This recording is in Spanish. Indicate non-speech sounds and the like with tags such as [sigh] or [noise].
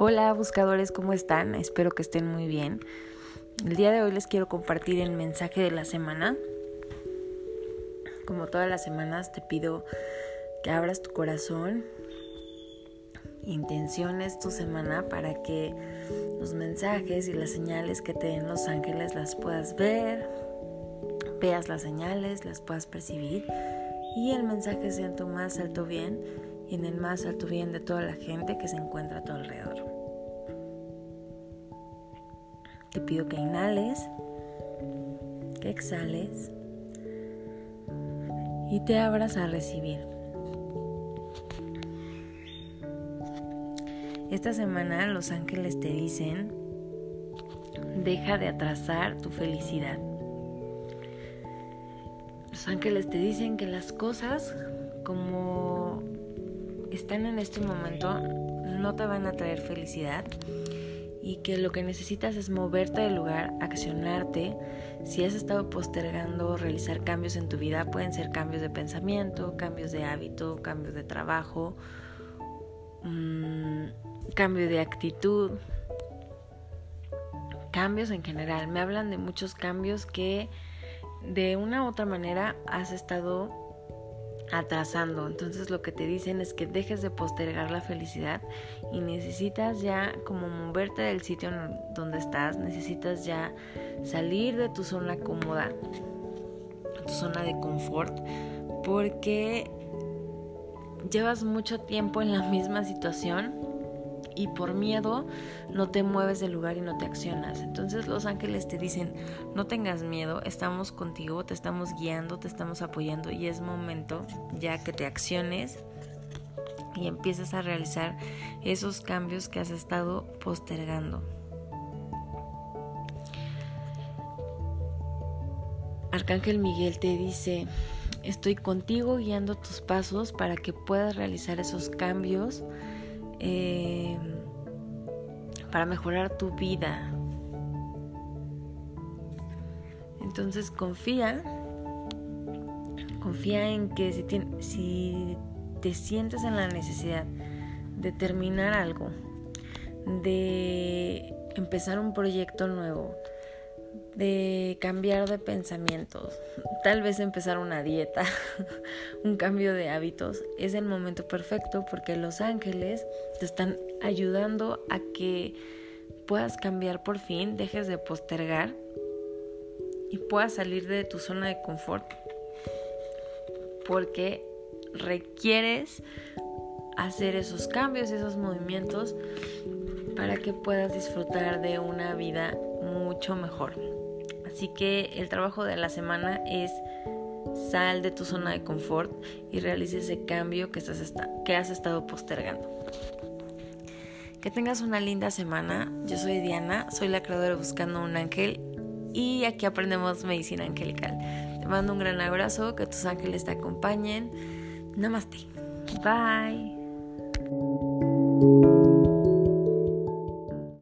Hola buscadores, ¿cómo están? Espero que estén muy bien. El día de hoy les quiero compartir el mensaje de la semana. Como todas las semanas te pido que abras tu corazón, intenciones tu semana para que los mensajes y las señales que te den los ángeles las puedas ver, veas las señales, las puedas percibir y el mensaje sea en tu más alto bien y en el más alto bien de toda la gente que se encuentra a tu alrededor. Te pido que inhales, que exhales y te abras a recibir. Esta semana los ángeles te dicen, deja de atrasar tu felicidad. Los ángeles te dicen que las cosas como están en este momento no te van a traer felicidad y que lo que necesitas es moverte del lugar, accionarte. Si has estado postergando realizar cambios en tu vida, pueden ser cambios de pensamiento, cambios de hábito, cambios de trabajo, mmm, cambio de actitud, cambios en general. Me hablan de muchos cambios que de una u otra manera has estado atrasando. Entonces lo que te dicen es que dejes de postergar la felicidad y necesitas ya como moverte del sitio donde estás, necesitas ya salir de tu zona cómoda, tu zona de confort, porque llevas mucho tiempo en la misma situación y por miedo no te mueves del lugar y no te accionas. Entonces los ángeles te dicen, no tengas miedo, estamos contigo, te estamos guiando, te estamos apoyando y es momento ya que te acciones y empieces a realizar esos cambios que has estado postergando. Arcángel Miguel te dice, estoy contigo guiando tus pasos para que puedas realizar esos cambios eh, para mejorar tu vida. Entonces confía, confía en que si te sientes en la necesidad de terminar algo, de empezar un proyecto nuevo, de cambiar de pensamientos, [laughs] tal vez empezar una dieta, [laughs] un cambio de hábitos, es el momento perfecto porque los ángeles te están ayudando a que puedas cambiar por fin, dejes de postergar y puedas salir de tu zona de confort porque requieres hacer esos cambios, esos movimientos para que puedas disfrutar de una vida mucho mejor. Así que el trabajo de la semana es sal de tu zona de confort y realice ese cambio que, estás que has estado postergando. Que tengas una linda semana. Yo soy Diana, soy la creadora Buscando un Ángel y aquí aprendemos medicina angelical. Te mando un gran abrazo, que tus ángeles te acompañen. Namaste. Bye.